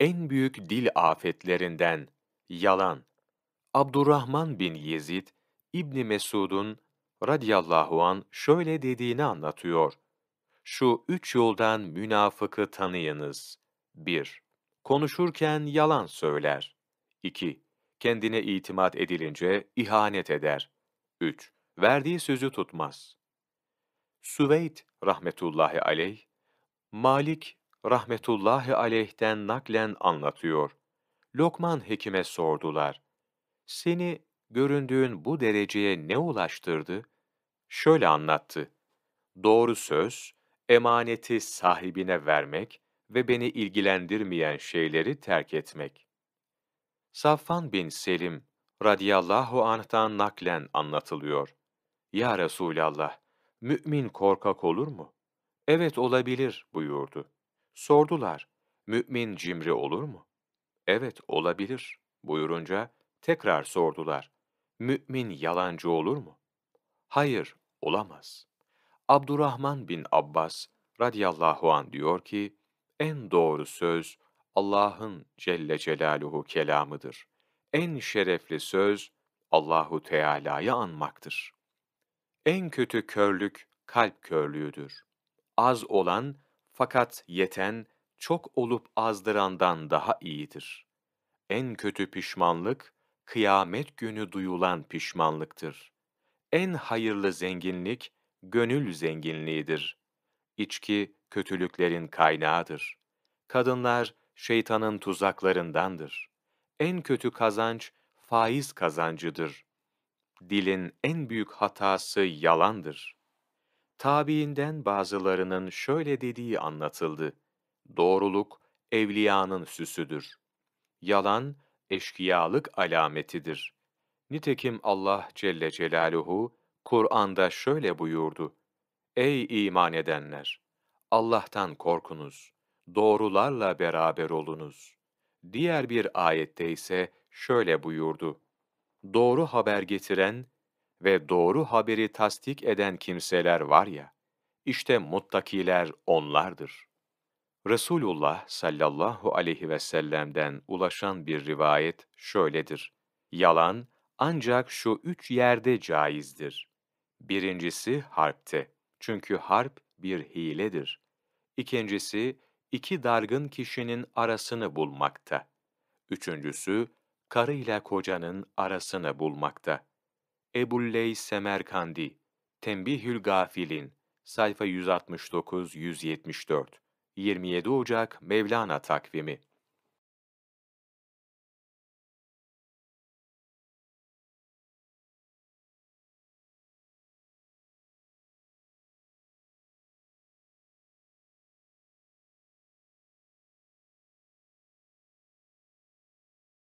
En büyük dil afetlerinden yalan. Abdurrahman bin Yezid İbni Mesud'un radıyallahu an şöyle dediğini anlatıyor. Şu üç yoldan münafıkı tanıyınız. 1. Konuşurken yalan söyler. 2. Kendine itimat edilince ihanet eder. 3. Verdiği sözü tutmaz. Süveyd rahmetullahi aleyh, Malik rahmetullahi aleyh'ten naklen anlatıyor. Lokman Hekim'e sordular. Seni göründüğün bu dereceye ne ulaştırdı? Şöyle anlattı. Doğru söz, emaneti sahibine vermek ve beni ilgilendirmeyen şeyleri terk etmek. Safvan bin Selim radıyallahu anh'tan naklen anlatılıyor. Ya Resulallah, mümin korkak olur mu? Evet olabilir buyurdu. Sordular, mümin cimri olur mu? Evet olabilir buyurunca tekrar sordular. Mümin yalancı olur mu? Hayır, olamaz. Abdurrahman bin Abbas radıyallahu an diyor ki, en doğru söz Allah'ın Celle Celaluhu kelamıdır. En şerefli söz Allahu Teala'yı anmaktır. En kötü körlük kalp körlüğüdür. Az olan fakat yeten çok olup azdırandan daha iyidir. En kötü pişmanlık kıyamet günü duyulan pişmanlıktır. En hayırlı zenginlik gönül zenginliğidir. İçki kötülüklerin kaynağıdır. Kadınlar şeytanın tuzaklarındandır. En kötü kazanç faiz kazancıdır. Dilin en büyük hatası yalandır. Tabiinden bazılarının şöyle dediği anlatıldı. Doğruluk evliyanın süsüdür. Yalan eşkıyalık alametidir. Nitekim Allah Celle Celaluhu Kur'an'da şöyle buyurdu. Ey iman edenler! Allah'tan korkunuz. Doğrularla beraber olunuz. Diğer bir ayette ise şöyle buyurdu. Doğru haber getiren ve doğru haberi tasdik eden kimseler var ya, işte muttakiler onlardır. Resulullah sallallahu aleyhi ve sellem'den ulaşan bir rivayet şöyledir. Yalan ancak şu üç yerde caizdir. Birincisi harpte. Çünkü harp bir hiledir. İkincisi, iki dargın kişinin arasını bulmakta. Üçüncüsü, karı ile kocanın arasını bulmakta. Ebulley Semerkandi, Tembihül Gafilin, sayfa 169-174, 27 Ocak Mevlana takvimi